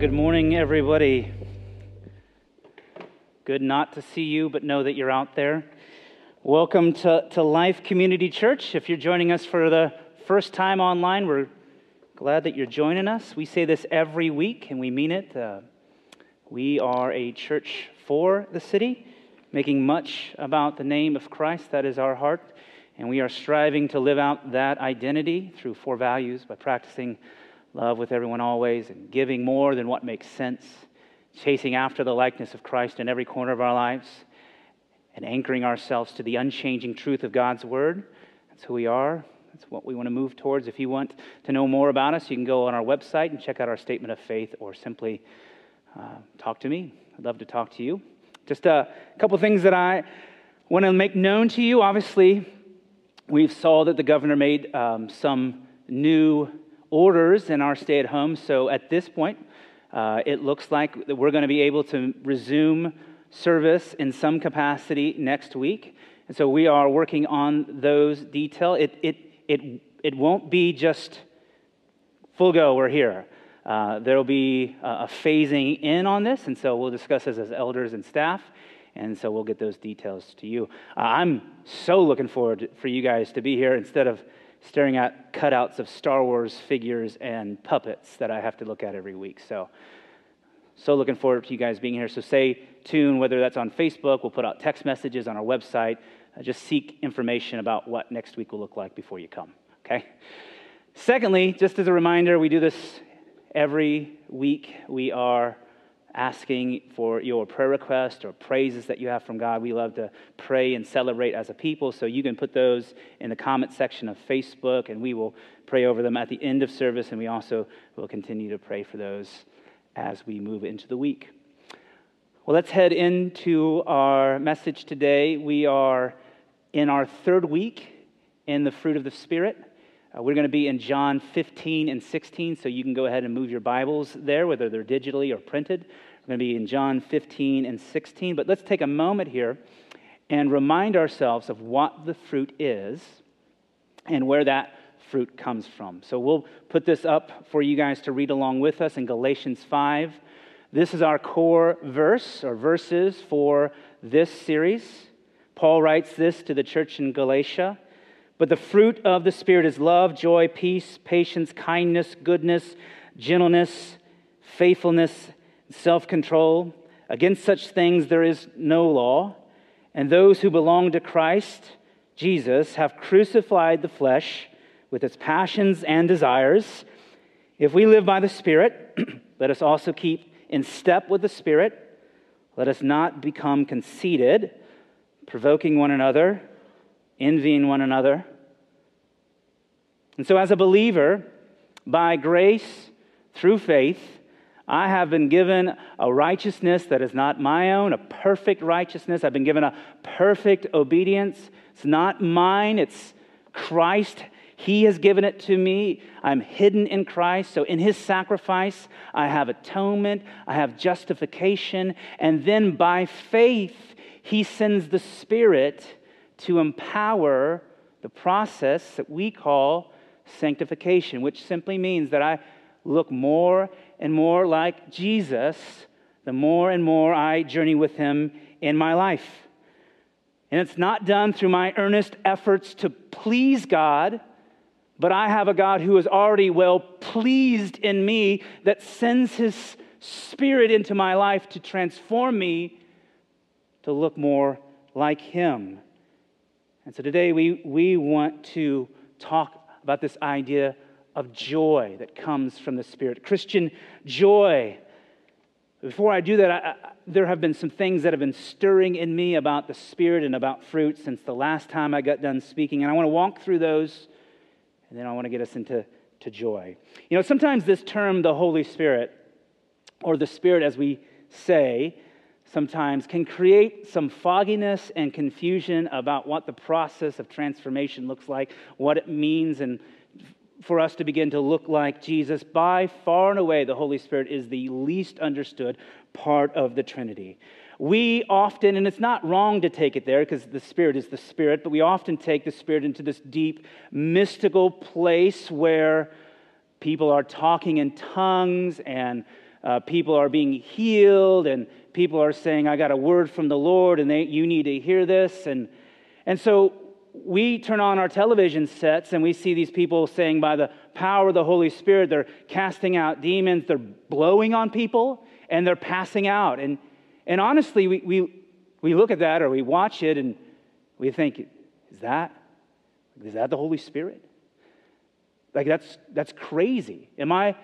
Good morning, everybody. Good not to see you, but know that you're out there. Welcome to, to Life Community Church. If you're joining us for the first time online, we're glad that you're joining us. We say this every week, and we mean it. Uh, we are a church for the city, making much about the name of Christ. That is our heart. And we are striving to live out that identity through four values by practicing love with everyone always, and giving more than what makes sense, chasing after the likeness of Christ in every corner of our lives, and anchoring ourselves to the unchanging truth of God's Word. That's who we are. That's what we want to move towards. If you want to know more about us, you can go on our website and check out our statement of faith or simply uh, talk to me. I'd love to talk to you. Just a couple things that I want to make known to you. Obviously, we've saw that the governor made um, some new orders in our stay at home. So at this point, uh, it looks like we're going to be able to resume service in some capacity next week. And so we are working on those details. It, it, it, it won't be just full go, we're here. Uh, there will be a, a phasing in on this, and so we'll discuss this as elders and staff. And so we'll get those details to you. Uh, I'm so looking forward for you guys to be here instead of staring at cutouts of Star Wars figures and puppets that I have to look at every week. So, so looking forward to you guys being here. So stay tuned, whether that's on Facebook, we'll put out text messages on our website. Uh, just seek information about what next week will look like before you come, okay? Secondly, just as a reminder, we do this every week. We are asking for your prayer requests or praises that you have from God. We love to pray and celebrate as a people, so you can put those in the comment section of Facebook, and we will pray over them at the end of service, and we also will continue to pray for those as we move into the week. Well, let's head into our message today. We are in our third week in the fruit of the Spirit. Uh, we're going to be in John 15 and 16, so you can go ahead and move your Bibles there, whether they're digitally or printed. We're going to be in John 15 and 16. But let's take a moment here and remind ourselves of what the fruit is and where that fruit comes from. So we'll put this up for you guys to read along with us in Galatians 5. This is our core verse or verses for this series. Paul writes this to the church in Galatia. But the fruit of the Spirit is love, joy, peace, patience, kindness, goodness, gentleness, faithfulness, self control. Against such things there is no law. And those who belong to Christ, Jesus, have crucified the flesh with its passions and desires. If we live by the Spirit, let us also keep in step with the Spirit. Let us not become conceited, provoking one another envying one another. And so, as a believer, by grace, through faith, I have been given a righteousness that is not my own, a perfect righteousness. I've been given a perfect obedience. It's not mine, it's Christ. He has given it to me. I'm hidden in Christ. So, in His sacrifice, I have atonement, I have justification. And then by faith, He sends the Spirit to empower the process that we call sanctification, which simply means that I look more and more like Jesus the more and more I journey with him in my life. And it's not done through my earnest efforts to please God, but I have a God who is already well pleased in me that sends his spirit into my life to transform me to look more like him. And so today we, we want to talk about this idea of joy that comes from the Spirit. Christian joy. Before I do that, I, I, there have been some things that have been stirring in me about the Spirit and about fruit since the last time I got done speaking. And I want to walk through those, and then I want to get us into to joy. You know, sometimes this term, the Holy Spirit, or the Spirit as we say, sometimes can create some fogginess and confusion about what the process of transformation looks like, what it means, and for us to begin to look like Jesus. By far and away, the Holy Spirit is the least understood part of the Trinity. We often, and it's not wrong to take it there because the Spirit is the Spirit, but we often take the Spirit into this deep, mystical place where people are talking in tongues and uh, people are being healed and people are saying, I got a word from the Lord and they, you need to hear this. And, and so we turn on our television sets and we see these people saying, by the power of the Holy Spirit, they're casting out demons, they're blowing on people, and they're passing out. And, and honestly, we, we, we look at that or we watch it and we think, is that, is that the Holy Spirit? Like, that's, that's crazy. Am I,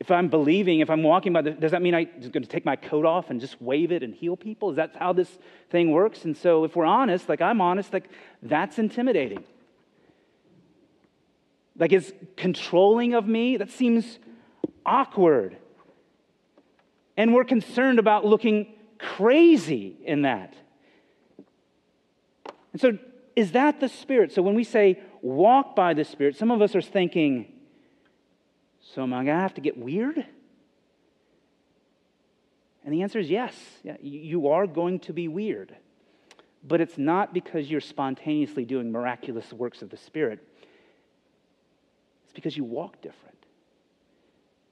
if I'm believing, if I'm walking by the, does that mean I'm going to take my coat off and just wave it and heal people? Is that how this thing works? And so, if we're honest, like I'm honest, like that's intimidating. Like it's controlling of me. That seems awkward. And we're concerned about looking crazy in that. And so, is that the Spirit? So, when we say walk by the Spirit, some of us are thinking, so am I going to have to get weird? And the answer is yes. Yeah, you are going to be weird. But it's not because you're spontaneously doing miraculous works of the Spirit. It's because you walk different.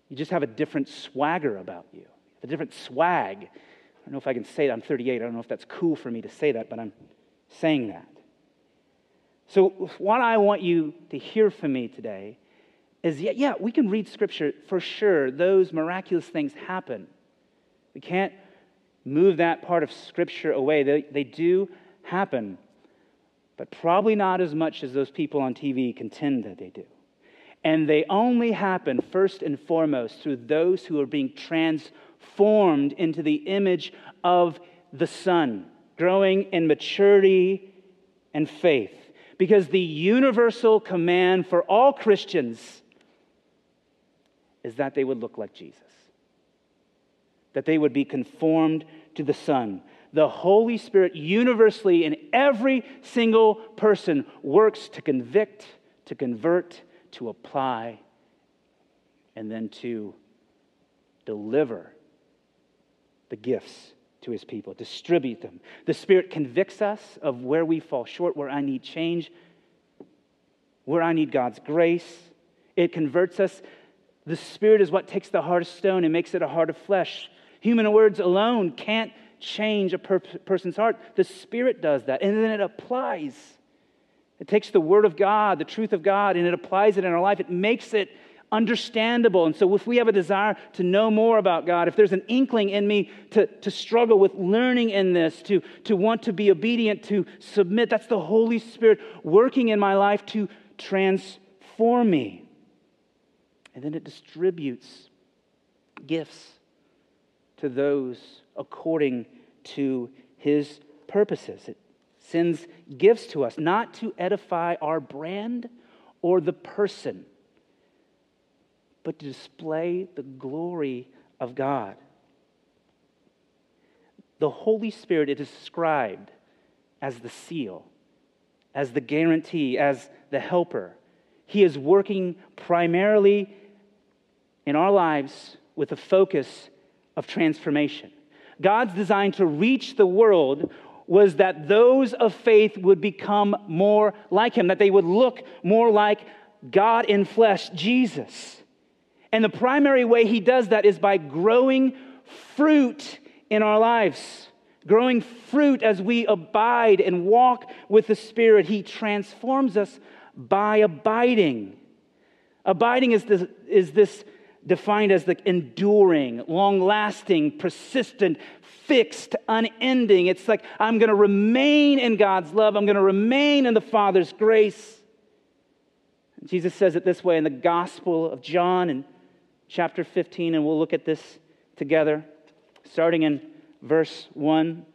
You just have a different swagger about you, a different swag. I don't know if I can say that. I'm 38. I don't know if that's cool for me to say that, but I'm saying that. So, what I want you to hear from me today is yeah, yeah, we can read scripture for sure. Those miraculous things happen. We can't move that part of scripture away. They, they do happen, but probably not as much as those people on TV contend that they do. And they only happen first and foremost through those who are being transformed into the image of the Son, growing in maturity and faith. Because the universal command for all Christians is that they would look like Jesus, that they would be conformed to the Son. The Holy Spirit universally in every single person works to convict, to convert, to apply, and then to deliver the gifts to his people, distribute them. The Spirit convicts us of where we fall short, where I need change, where I need God's grace. It converts us the Spirit is what takes the heart of stone and makes it a heart of flesh. Human words alone can't change a per- person's heart. The Spirit does that, and then it applies. It takes the Word of God, the truth of God, and it applies it in our life. It makes it understandable. And so, if we have a desire to know more about God, if there's an inkling in me to, to struggle with learning in this, to, to want to be obedient, to submit, that's the Holy Spirit working in my life to transform me. And then it distributes gifts to those according to his purposes. It sends gifts to us, not to edify our brand or the person, but to display the glory of God. The Holy Spirit is described as the seal, as the guarantee, as the helper. He is working primarily in our lives with a focus of transformation. God's design to reach the world was that those of faith would become more like him, that they would look more like God in flesh, Jesus. And the primary way he does that is by growing fruit in our lives. Growing fruit as we abide and walk with the Spirit. He transforms us by abiding. Abiding is this, is this defined as the enduring, long lasting, persistent, fixed, unending. It's like I'm going to remain in God's love, I'm going to remain in the Father's grace. Jesus says it this way in the Gospel of John in chapter 15, and we'll look at this together, starting in verse 1.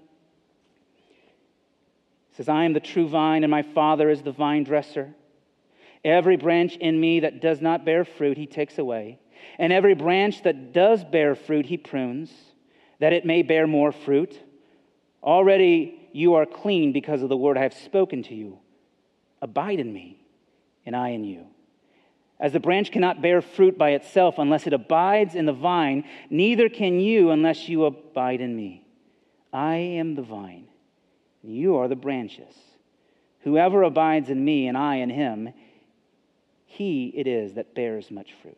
It says, I am the true vine, and my Father is the vine dresser. Every branch in me that does not bear fruit, he takes away. And every branch that does bear fruit, he prunes, that it may bear more fruit. Already you are clean because of the word I have spoken to you. Abide in me, and I in you. As the branch cannot bear fruit by itself unless it abides in the vine, neither can you unless you abide in me. I am the vine, and you are the branches. Whoever abides in me and I in him, he it is that bears much fruit.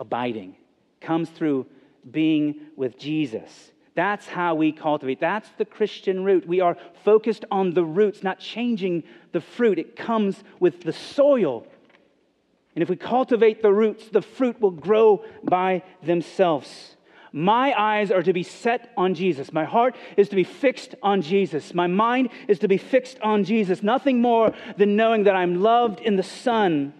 abiding, comes through being with Jesus. That's how we cultivate. That's the Christian root. We are focused on the roots, not changing the fruit. It comes with the soil. And if we cultivate the roots, the fruit will grow by themselves. My eyes are to be set on Jesus. My heart is to be fixed on Jesus. My mind is to be fixed on Jesus. Nothing more than knowing that I'm loved in the Son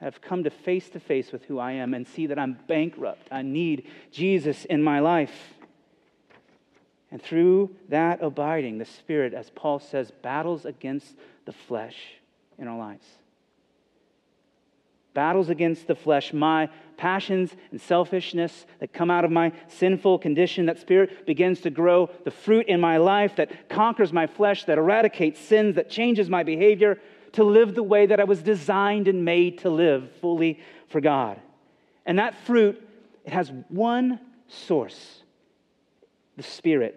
have come to face to face with who I am and see that I'm bankrupt. I need Jesus in my life. And through that abiding, the Spirit, as Paul says, battles against the flesh in our lives. Battles against the flesh, my passions and selfishness that come out of my sinful condition. That Spirit begins to grow the fruit in my life that conquers my flesh, that eradicates sins, that changes my behavior to live the way that I was designed and made to live fully for God. And that fruit, it has one source the Spirit.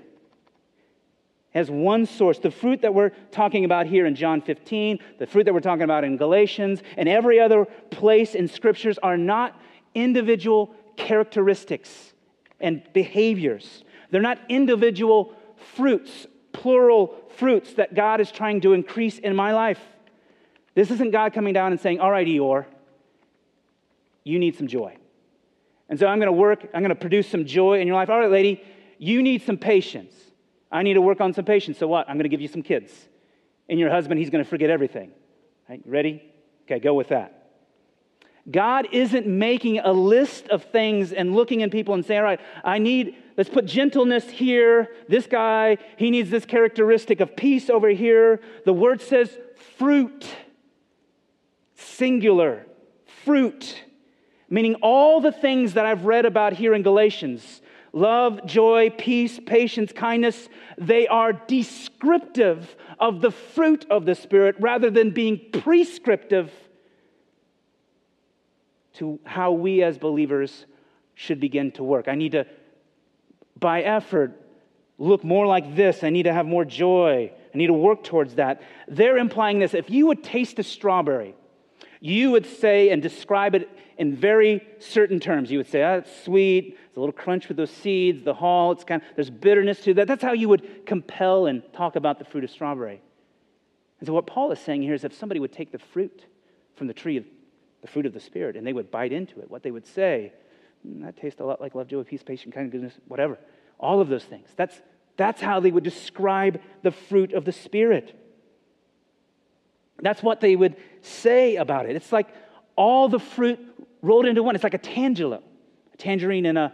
It has one source. The fruit that we're talking about here in John 15, the fruit that we're talking about in Galatians, and every other place in scriptures are not individual characteristics and behaviors. They're not individual fruits, plural fruits that God is trying to increase in my life. This isn't God coming down and saying, All right, Eeyore, you need some joy. And so I'm going to work, I'm going to produce some joy in your life. All right, lady, you need some patience. I need to work on some patience. So what? I'm going to give you some kids. And your husband, he's going to forget everything. Right? Ready? Okay, go with that. God isn't making a list of things and looking in people and saying, all right, I need, let's put gentleness here. This guy, he needs this characteristic of peace over here. The word says fruit singular, fruit, meaning all the things that I've read about here in Galatians love, joy, peace, patience, kindness they are descriptive of the fruit of the Spirit rather than being prescriptive to how we as believers should begin to work. I need to, by effort, look more like this. I need to have more joy. I need to work towards that. They're implying this. If you would taste a strawberry, you would say and describe it in very certain terms. You would say, oh, it's sweet, it's a little crunch with those seeds, the hull, it's kind of, there's bitterness to that. That's how you would compel and talk about the fruit of strawberry. And so what Paul is saying here is if somebody would take the fruit from the tree of the fruit of the Spirit and they would bite into it, what they would say, mm, that tastes a lot like love, joy, peace, patience, kind of goodness, whatever. All of those things. That's, that's how they would describe the fruit of the Spirit. That's what they would say about it. It's like all the fruit rolled into one. It's like a tangelo, a tangerine and a,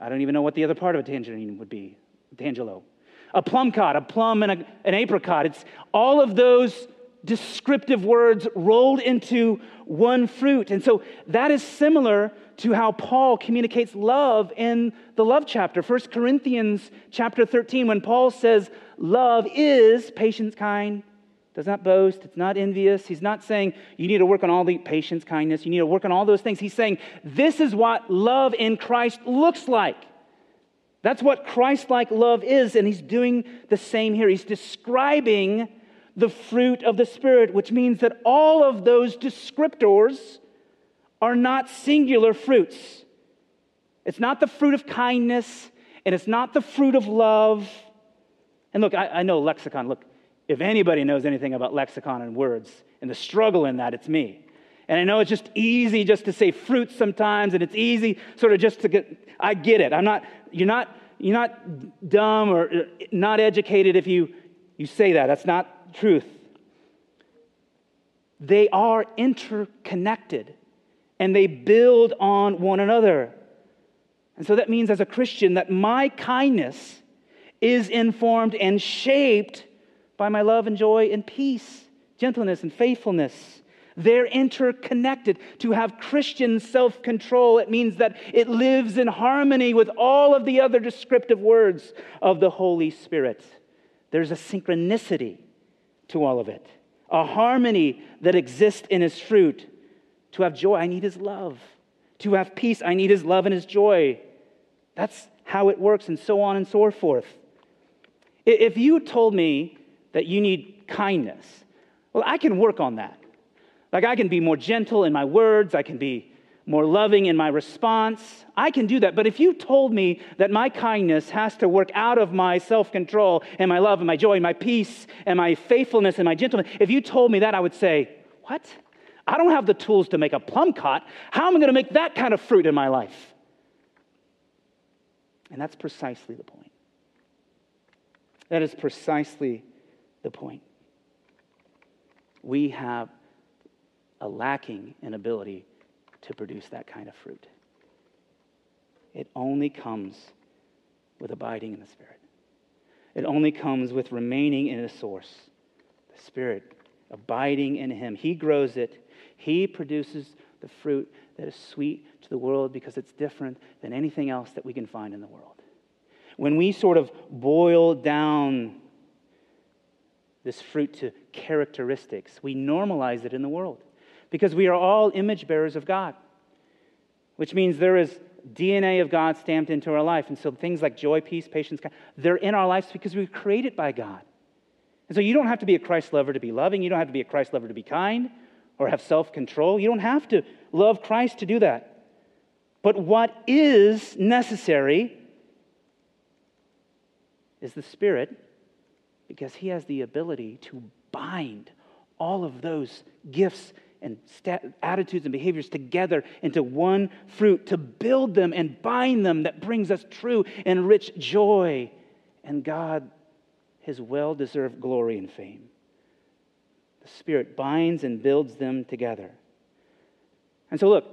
I don't even know what the other part of a tangerine would be, a tangelo. A plum cot, a plum and a, an apricot. It's all of those descriptive words rolled into one fruit. And so that is similar to how Paul communicates love in the love chapter. 1 Corinthians chapter 13, when Paul says, Love is patience, kind, does not boast, it's not envious. He's not saying you need to work on all the patience, kindness, you need to work on all those things. He's saying this is what love in Christ looks like. That's what Christ like love is, and he's doing the same here. He's describing the fruit of the Spirit, which means that all of those descriptors are not singular fruits. It's not the fruit of kindness, and it's not the fruit of love. And look, I, I know lexicon. Look, If anybody knows anything about lexicon and words and the struggle in that, it's me. And I know it's just easy just to say fruit sometimes, and it's easy sort of just to get, I get it. I'm not, you're not, you're not dumb or uh, not educated if you, you say that. That's not truth. They are interconnected and they build on one another. And so that means, as a Christian, that my kindness is informed and shaped by my love and joy and peace, gentleness and faithfulness. They're interconnected. To have Christian self control, it means that it lives in harmony with all of the other descriptive words of the Holy Spirit. There's a synchronicity to all of it, a harmony that exists in His fruit. To have joy, I need His love. To have peace, I need His love and His joy. That's how it works, and so on and so forth. If you told me that you need kindness, well, I can work on that. Like, I can be more gentle in my words, I can be more loving in my response. I can do that. But if you told me that my kindness has to work out of my self control and my love and my joy and my peace and my faithfulness and my gentleness, if you told me that, I would say, What? I don't have the tools to make a plum cot. How am I going to make that kind of fruit in my life? And that's precisely the point. That is precisely the point. We have a lacking in ability to produce that kind of fruit. It only comes with abiding in the Spirit. It only comes with remaining in the source, the Spirit, abiding in Him. He grows it, He produces the fruit that is sweet to the world because it's different than anything else that we can find in the world. When we sort of boil down this fruit to characteristics, we normalize it in the world because we are all image bearers of God, which means there is DNA of God stamped into our life. And so things like joy, peace, patience, they're in our lives because we were created by God. And so you don't have to be a Christ lover to be loving. You don't have to be a Christ lover to be kind or have self control. You don't have to love Christ to do that. But what is necessary is the Spirit because He has the ability to bind all of those gifts and attitudes and behaviors together into one fruit to build them and bind them that brings us true and rich joy and God, His well deserved glory and fame. The Spirit binds and builds them together. And so, look,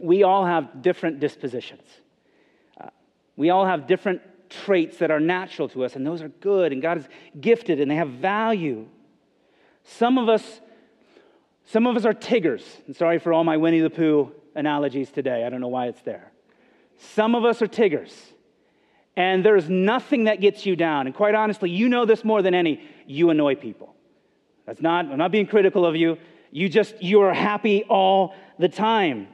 we all have different dispositions. Uh, we all have different traits that are natural to us, and those are good, and God is gifted, and they have value. Some of us, some of us are Tiggers. And sorry for all my Winnie the Pooh analogies today. I don't know why it's there. Some of us are Tiggers. And there's nothing that gets you down. And quite honestly, you know this more than any. You annoy people. That's not, I'm not being critical of you. You just, you are happy all the time.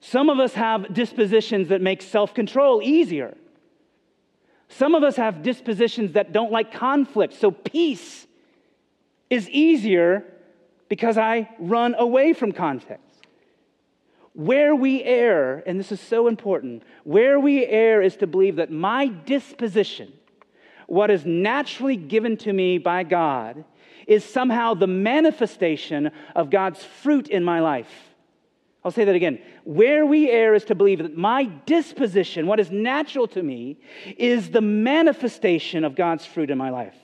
Some of us have dispositions that make self control easier. Some of us have dispositions that don't like conflict, so peace is easier because I run away from conflict. Where we err, and this is so important, where we err is to believe that my disposition, what is naturally given to me by God, is somehow the manifestation of God's fruit in my life. I'll say that again. Where we err is to believe that my disposition, what is natural to me, is the manifestation of God's fruit in my life.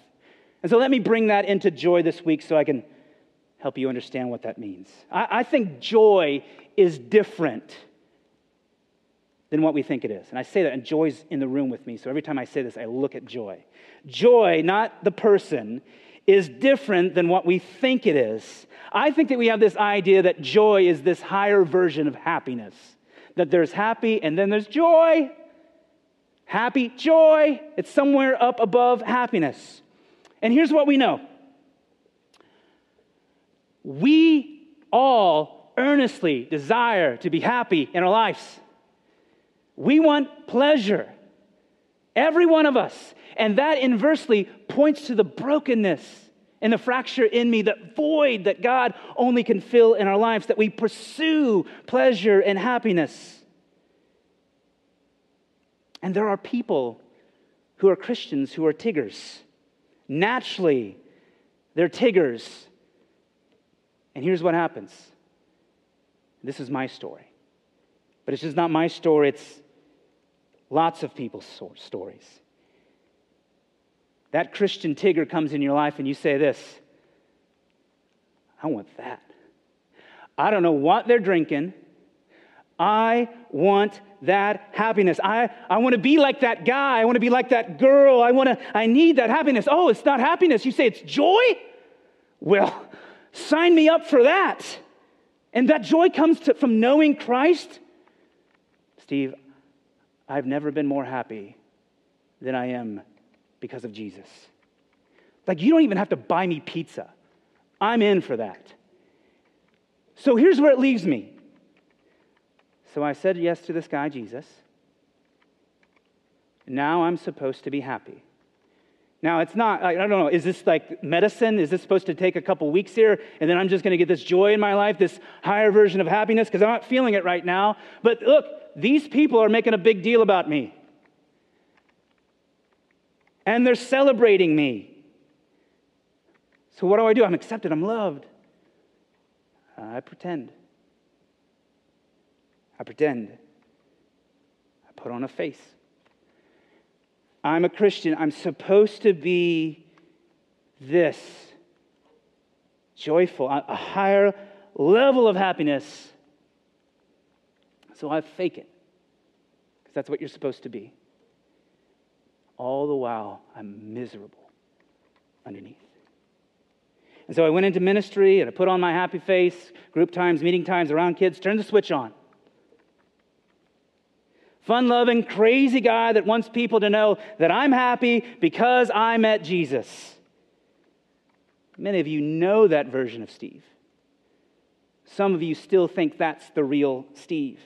And so let me bring that into joy this week so I can help you understand what that means. I, I think joy is different than what we think it is. And I say that, and joy's in the room with me. So every time I say this, I look at joy. Joy, not the person, is different than what we think it is. I think that we have this idea that joy is this higher version of happiness, that there's happy and then there's joy. Happy, joy, it's somewhere up above happiness. And here's what we know we all earnestly desire to be happy in our lives. We want pleasure, every one of us. And that inversely points to the brokenness and the fracture in me, that void that God only can fill in our lives, that we pursue pleasure and happiness. And there are people who are Christians who are Tiggers. Naturally, they're Tiggers. And here's what happens this is my story. But it's just not my story, it's lots of people's stories. That Christian Tigger comes in your life and you say this I want that. I don't know what they're drinking. I want that happiness. I, I want to be like that guy. I want to be like that girl. I want to, I need that happiness. Oh, it's not happiness. You say it's joy? Well, sign me up for that. And that joy comes to, from knowing Christ. Steve, I've never been more happy than I am because of Jesus. Like, you don't even have to buy me pizza. I'm in for that. So here's where it leaves me. So I said yes to this guy, Jesus. Now I'm supposed to be happy. Now, it's not, I don't know, is this like medicine? Is this supposed to take a couple weeks here and then I'm just going to get this joy in my life, this higher version of happiness? Because I'm not feeling it right now. But look, these people are making a big deal about me. And they're celebrating me. So what do I do? I'm accepted, I'm loved. Uh, I pretend. I pretend. I put on a face. I'm a Christian. I'm supposed to be this joyful, a higher level of happiness. So I fake it because that's what you're supposed to be. All the while, I'm miserable underneath. And so I went into ministry and I put on my happy face, group times, meeting times around kids, turned the switch on fun loving, crazy guy that wants people to know that I'm happy because I met Jesus. Many of you know that version of Steve. Some of you still think that's the real Steve.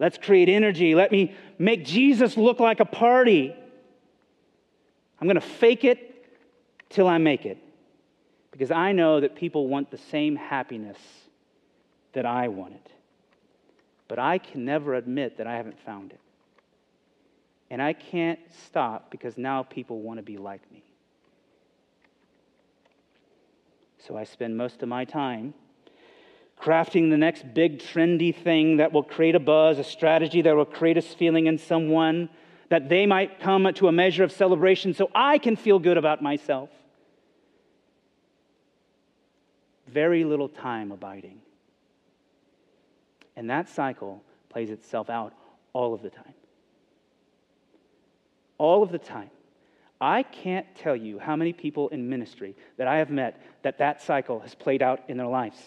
Let's create energy. Let me make Jesus look like a party. I'm going to fake it till I make it because I know that people want the same happiness that I wanted but I can never admit that I haven't found it. And I can't stop because now people want to be like me. So I spend most of my time crafting the next big trendy thing that will create a buzz, a strategy that will create a feeling in someone that they might come to a measure of celebration so I can feel good about myself. Very little time abiding. And that cycle plays itself out all of the time. All of the time. I can't tell you how many people in ministry that I have met that that cycle has played out in their lives.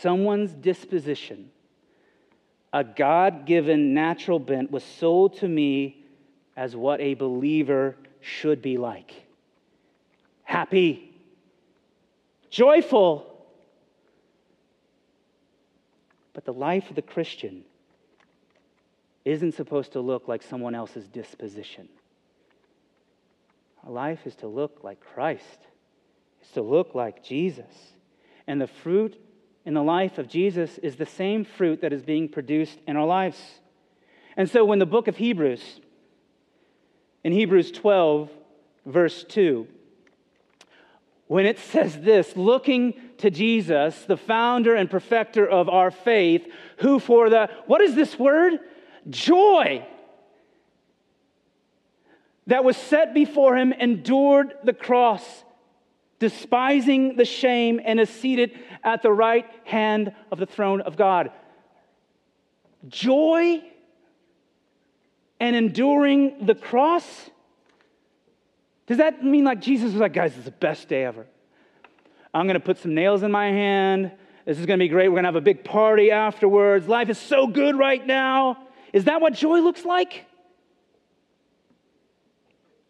Someone's disposition, a God given natural bent, was sold to me as what a believer should be like happy joyful. But the life of the Christian isn't supposed to look like someone else's disposition. Our life is to look like Christ, it's to look like Jesus. And the fruit in the life of Jesus is the same fruit that is being produced in our lives. And so when the book of Hebrews, in Hebrews 12, verse 2, when it says this looking to Jesus, the founder and perfecter of our faith, who for the, what is this word? Joy that was set before him endured the cross, despising the shame, and is seated at the right hand of the throne of God. Joy and enduring the cross does that mean like Jesus was like, guys, it's the best day ever? I'm going to put some nails in my hand. This is going to be great. We're going to have a big party afterwards. Life is so good right now. Is that what joy looks like?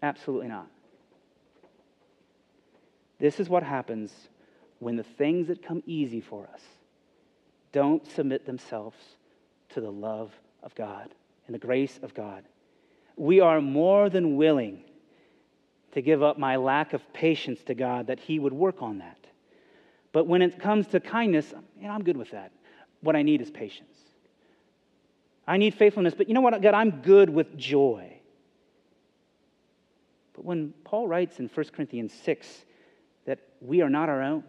Absolutely not. This is what happens when the things that come easy for us don't submit themselves to the love of God and the grace of God. We are more than willing to give up my lack of patience to God that He would work on that. But when it comes to kindness, know, I'm good with that. What I need is patience. I need faithfulness, but you know what, God, I'm good with joy. But when Paul writes in 1 Corinthians 6 that we are not our own,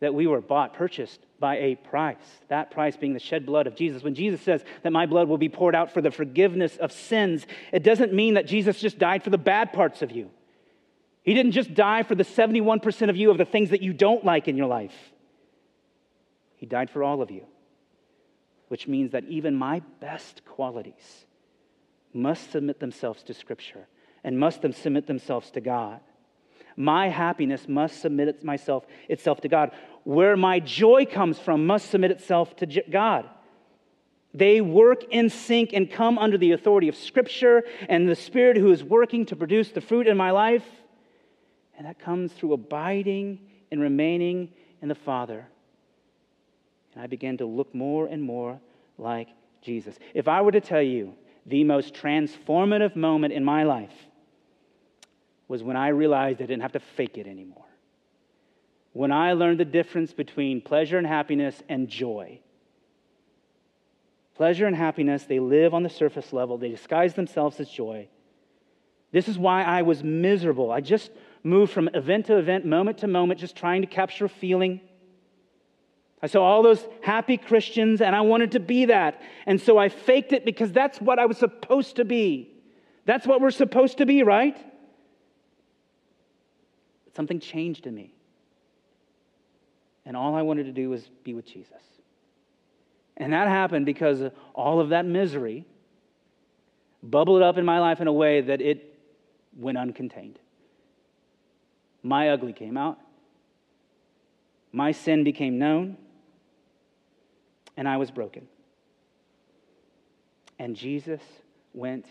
that we were bought, purchased by a price, that price being the shed blood of Jesus. When Jesus says that my blood will be poured out for the forgiveness of sins, it doesn't mean that Jesus just died for the bad parts of you. He didn't just die for the 71% of you of the things that you don't like in your life. He died for all of you, which means that even my best qualities must submit themselves to Scripture and must submit themselves to God. My happiness must submit myself itself to God. Where my joy comes from must submit itself to God. They work in sync and come under the authority of Scripture and the Spirit who is working to produce the fruit in my life. And that comes through abiding and remaining in the Father. And I began to look more and more like Jesus. If I were to tell you the most transformative moment in my life was when I realized I didn't have to fake it anymore. When I learned the difference between pleasure and happiness and joy. Pleasure and happiness, they live on the surface level, they disguise themselves as joy. This is why I was miserable. I just moved from event to event, moment to moment, just trying to capture a feeling. I saw all those happy Christians and I wanted to be that. And so I faked it because that's what I was supposed to be. That's what we're supposed to be, right? Something changed in me. And all I wanted to do was be with Jesus. And that happened because all of that misery bubbled up in my life in a way that it went uncontained. My ugly came out, my sin became known, and I was broken. And Jesus went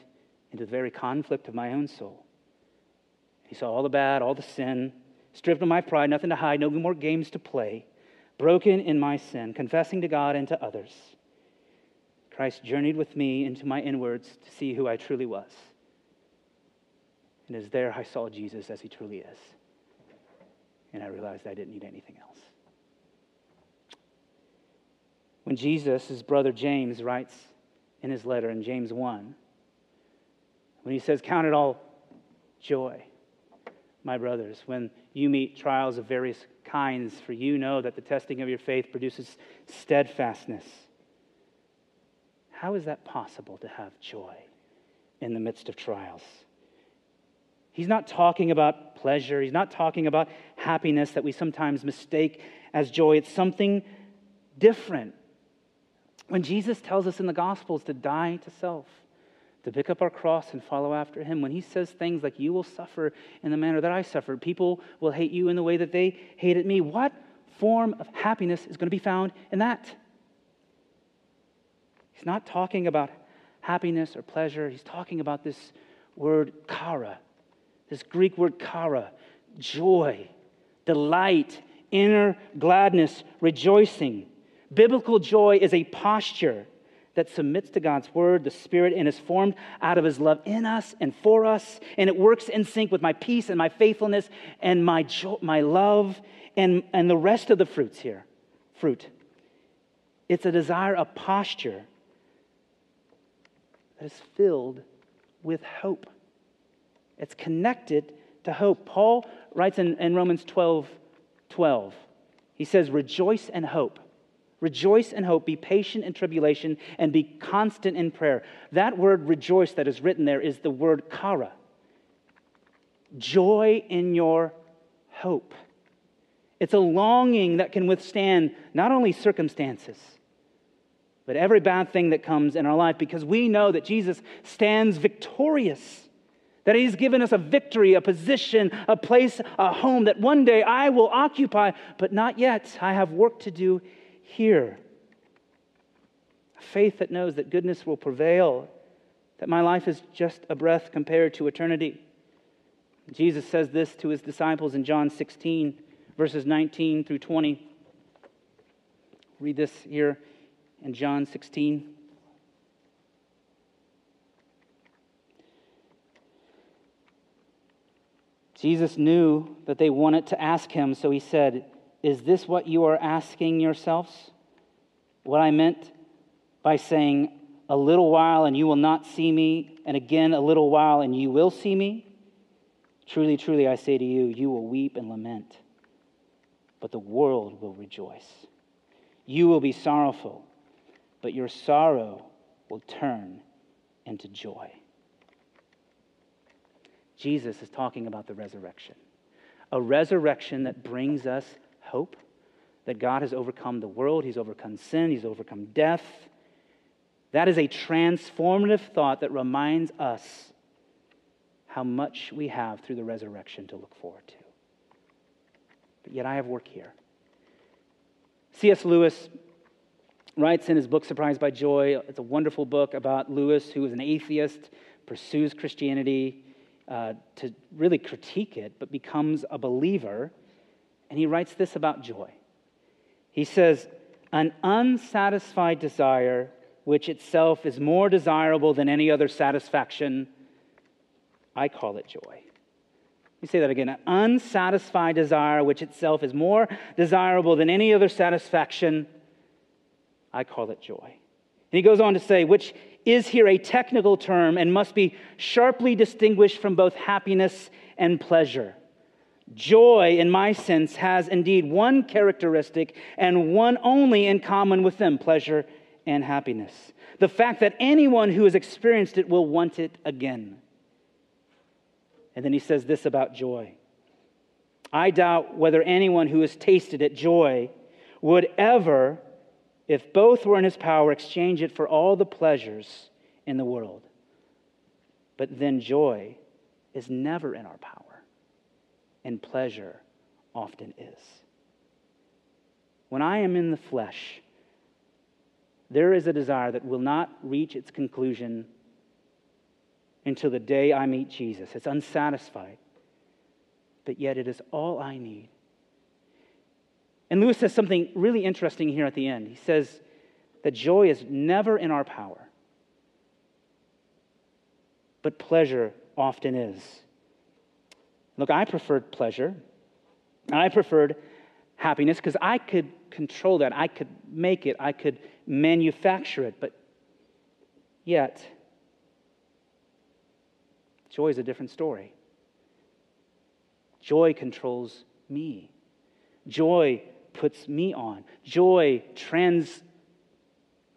into the very conflict of my own soul he saw all the bad, all the sin, stripped of my pride, nothing to hide, no more games to play, broken in my sin, confessing to God and to others. Christ journeyed with me into my inwards to see who I truly was. And as there I saw Jesus as he truly is. And I realized I didn't need anything else. When Jesus, his brother James, writes in his letter in James 1, when he says, Count it all joy my brothers, when you meet trials of various kinds, for you know that the testing of your faith produces steadfastness. How is that possible to have joy in the midst of trials? He's not talking about pleasure. He's not talking about happiness that we sometimes mistake as joy. It's something different. When Jesus tells us in the Gospels to die to self, to pick up our cross and follow after him. When he says things like, You will suffer in the manner that I suffered, people will hate you in the way that they hated me, what form of happiness is going to be found in that? He's not talking about happiness or pleasure, he's talking about this word chara, this Greek word chara, joy, delight, inner gladness, rejoicing. Biblical joy is a posture that submits to God's word, the Spirit, and is formed out of his love in us and for us. And it works in sync with my peace and my faithfulness and my, joy, my love and, and the rest of the fruits here. Fruit. It's a desire, a posture that is filled with hope. It's connected to hope. Paul writes in, in Romans 12 12, he says, Rejoice and hope. Rejoice and hope, be patient in tribulation, and be constant in prayer. That word rejoice that is written there is the word chara. Joy in your hope. It's a longing that can withstand not only circumstances, but every bad thing that comes in our life because we know that Jesus stands victorious. That he's given us a victory, a position, a place, a home that one day I will occupy, but not yet. I have work to do here. A faith that knows that goodness will prevail, that my life is just a breath compared to eternity. Jesus says this to his disciples in John 16, verses 19 through 20. Read this here in John 16. Jesus knew that they wanted to ask him, so he said, is this what you are asking yourselves? What I meant by saying, a little while and you will not see me, and again a little while and you will see me? Truly, truly, I say to you, you will weep and lament, but the world will rejoice. You will be sorrowful, but your sorrow will turn into joy. Jesus is talking about the resurrection, a resurrection that brings us hope that God has overcome the world, He's overcome sin, He's overcome death. That is a transformative thought that reminds us how much we have through the resurrection to look forward to. But yet I have work here. C.S. Lewis writes in his book, Surprised by Joy. It's a wonderful book about Lewis, who is an atheist, pursues Christianity uh, to really critique it, but becomes a believer. And he writes this about joy. He says, An unsatisfied desire which itself is more desirable than any other satisfaction, I call it joy. Let me say that again. An unsatisfied desire, which itself is more desirable than any other satisfaction, I call it joy. And he goes on to say, which is here a technical term and must be sharply distinguished from both happiness and pleasure. Joy, in my sense, has indeed one characteristic and one only in common with them pleasure and happiness. The fact that anyone who has experienced it will want it again. And then he says this about joy I doubt whether anyone who has tasted it, joy, would ever, if both were in his power, exchange it for all the pleasures in the world. But then joy is never in our power, and pleasure often is. When I am in the flesh, there is a desire that will not reach its conclusion until the day I meet Jesus. It's unsatisfied, but yet it is all I need. And Lewis says something really interesting here at the end. He says that joy is never in our power, but pleasure often is. Look, I preferred pleasure. I preferred happiness because I could control that. I could make it. I could manufacture it. But yet, joy is a different story. Joy controls me. Joy puts me on. Joy trans,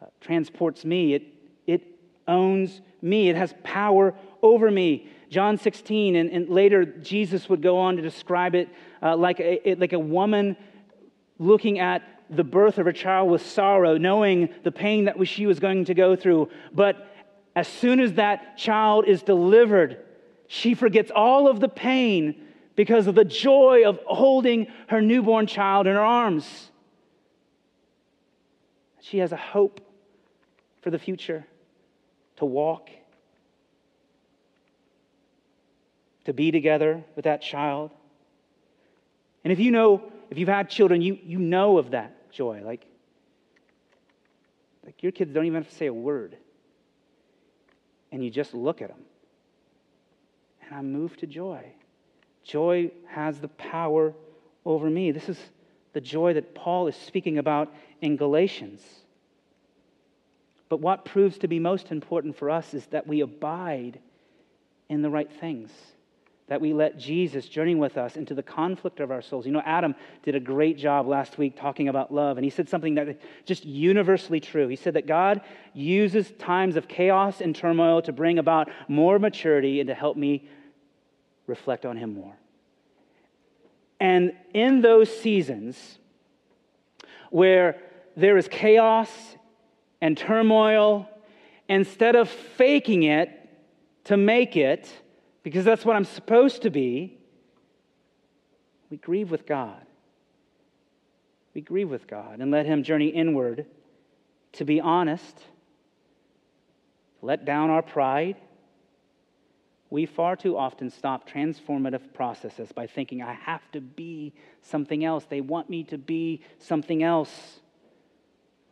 uh, transports me. It, it owns me. It has power over me. John 16, and, and later Jesus would go on to describe it uh, like, a, like a woman looking at the birth of her child with sorrow, knowing the pain that she was going to go through. But as soon as that child is delivered, she forgets all of the pain because of the joy of holding her newborn child in her arms. She has a hope for the future to walk, to be together with that child. And if you know, if you've had children, you, you know of that joy. Like, like your kids don't even have to say a word. And you just look at them. And I'm moved to joy. Joy has the power over me. This is the joy that Paul is speaking about in Galatians. But what proves to be most important for us is that we abide in the right things that we let Jesus journey with us into the conflict of our souls. You know, Adam did a great job last week talking about love, and he said something that is just universally true. He said that God uses times of chaos and turmoil to bring about more maturity and to help me reflect on Him more. And in those seasons where there is chaos and turmoil, instead of faking it to make it, because that's what I'm supposed to be, we grieve with God. We grieve with God and let Him journey inward to be honest, let down our pride. We far too often stop transformative processes by thinking, I have to be something else. They want me to be something else.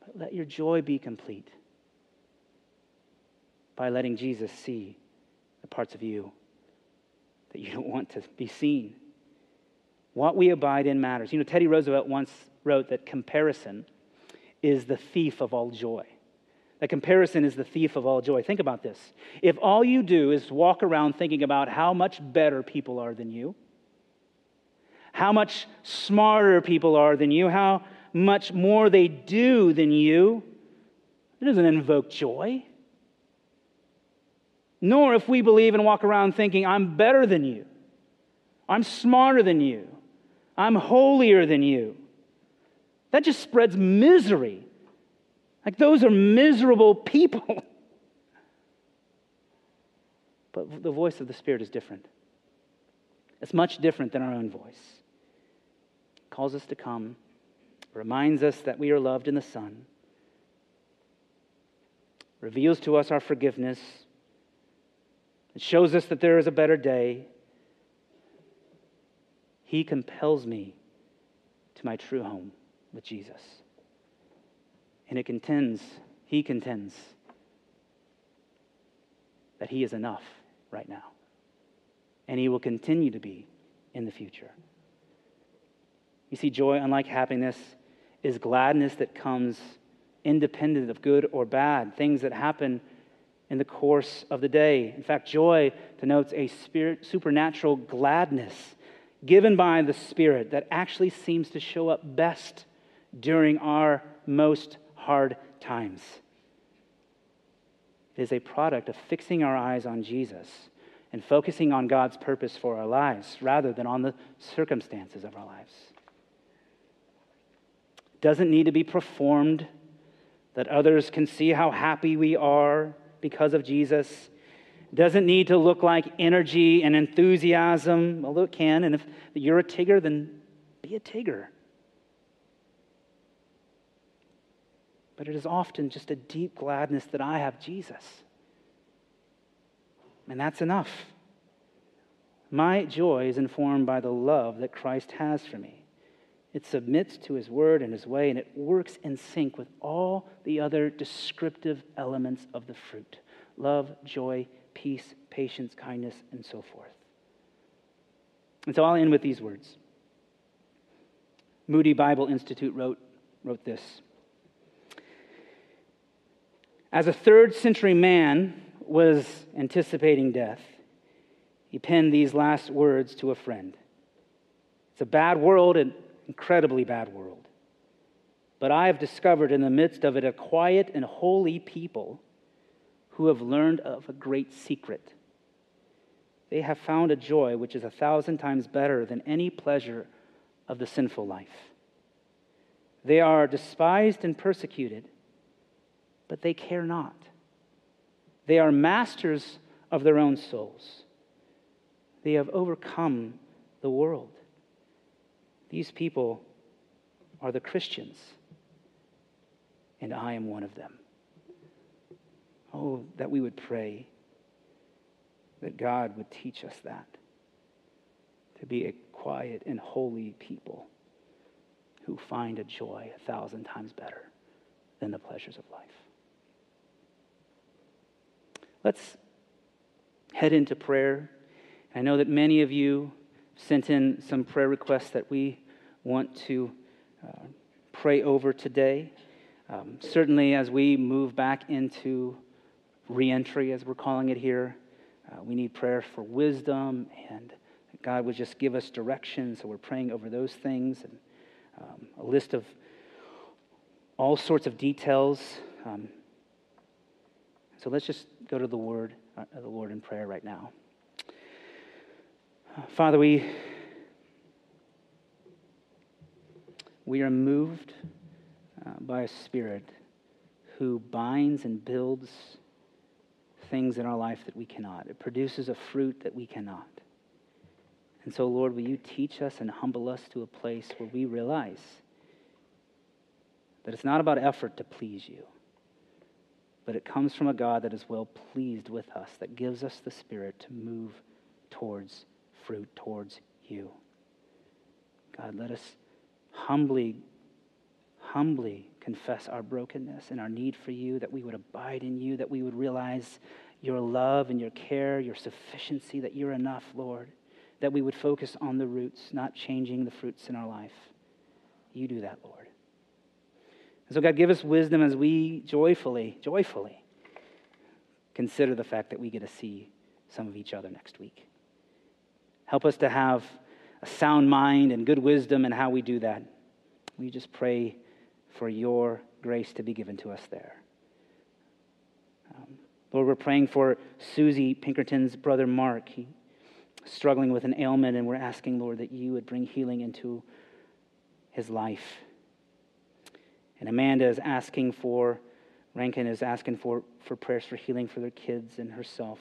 But let your joy be complete by letting Jesus see the parts of you that you don't want to be seen. What we abide in matters. You know, Teddy Roosevelt once wrote that comparison is the thief of all joy. That comparison is the thief of all joy. Think about this. If all you do is walk around thinking about how much better people are than you, how much smarter people are than you, how much more they do than you, it doesn't invoke joy. Nor if we believe and walk around thinking, I'm better than you, I'm smarter than you, I'm holier than you. That just spreads misery like, those are miserable people. but the voice of the Spirit is different. It's much different than our own voice. It calls us to come, reminds us that we are loved in the Son, reveals to us our forgiveness, it shows us that there is a better day. He compels me to my true home with Jesus. And it contends, he contends that he is enough right now. And he will continue to be in the future. You see, joy, unlike happiness, is gladness that comes independent of good or bad, things that happen in the course of the day. In fact, joy denotes a spirit, supernatural gladness given by the Spirit that actually seems to show up best during our most hard times. It is a product of fixing our eyes on Jesus and focusing on God's purpose for our lives rather than on the circumstances of our lives. It doesn't need to be performed that others can see how happy we are because of Jesus. Doesn't need to look like energy and enthusiasm, although it can. And if you're a Tigger, then be a Tigger. but it is often just a deep gladness that I have Jesus. And that's enough. My joy is informed by the love that Christ has for me. It submits to his word and his way, and it works in sync with all the other descriptive elements of the fruit love, joy, peace, patience, kindness, and so forth. And so I'll end with these words. Moody Bible Institute wrote, wrote this as a third century man was anticipating death, he penned these last words to a friend It's a bad world, an incredibly bad world. But I have discovered in the midst of it a quiet and holy people who have learned of a great secret. They have found a joy which is a thousand times better than any pleasure of the sinful life. They are despised and persecuted but they care not. They are masters of their own souls. They have overcome the world. These people are the Christians, and I am one of them. Oh, that we would pray that God would teach us that to be a quiet and holy people who find a joy a thousand times better than the pleasures of life. Let's head into prayer. I know that many of you sent in some prayer requests that we want to uh, pray over today. Um, certainly, as we move back into reentry, as we're calling it here, uh, we need prayer for wisdom, and God would just give us direction. So we're praying over those things and um, a list of all sorts of details. Um, so let's just go to the word, uh, the Lord in prayer right now. Father, we we are moved uh, by a spirit who binds and builds things in our life that we cannot. It produces a fruit that we cannot. And so, Lord, will you teach us and humble us to a place where we realize that it's not about effort to please you but it comes from a God that is well pleased with us, that gives us the Spirit to move towards fruit, towards you. God, let us humbly, humbly confess our brokenness and our need for you, that we would abide in you, that we would realize your love and your care, your sufficiency, that you're enough, Lord, that we would focus on the roots, not changing the fruits in our life. You do that, Lord. So, God, give us wisdom as we joyfully, joyfully consider the fact that we get to see some of each other next week. Help us to have a sound mind and good wisdom in how we do that. We just pray for your grace to be given to us there. Um, Lord, we're praying for Susie Pinkerton's brother Mark. Struggling with an ailment, and we're asking, Lord, that you would bring healing into his life. And Amanda is asking for, Rankin is asking for, for prayers for healing for their kids and herself.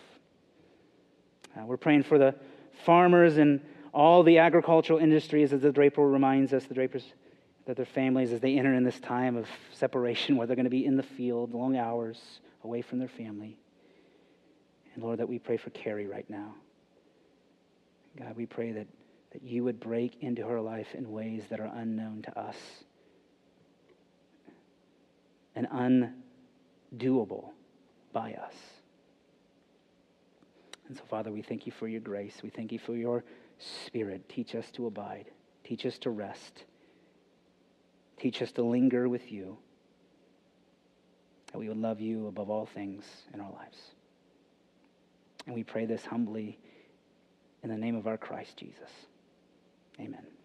Uh, we're praying for the farmers and all the agricultural industries, as the Draper reminds us, the Drapers, that their families, as they enter in this time of separation, where they're going to be in the field, long hours away from their family. And Lord, that we pray for Carrie right now. God, we pray that, that you would break into her life in ways that are unknown to us and undoable by us. And so, Father, we thank you for your grace. We thank you for your spirit. Teach us to abide, teach us to rest, teach us to linger with you, that we would love you above all things in our lives. And we pray this humbly in the name of our Christ Jesus. Amen.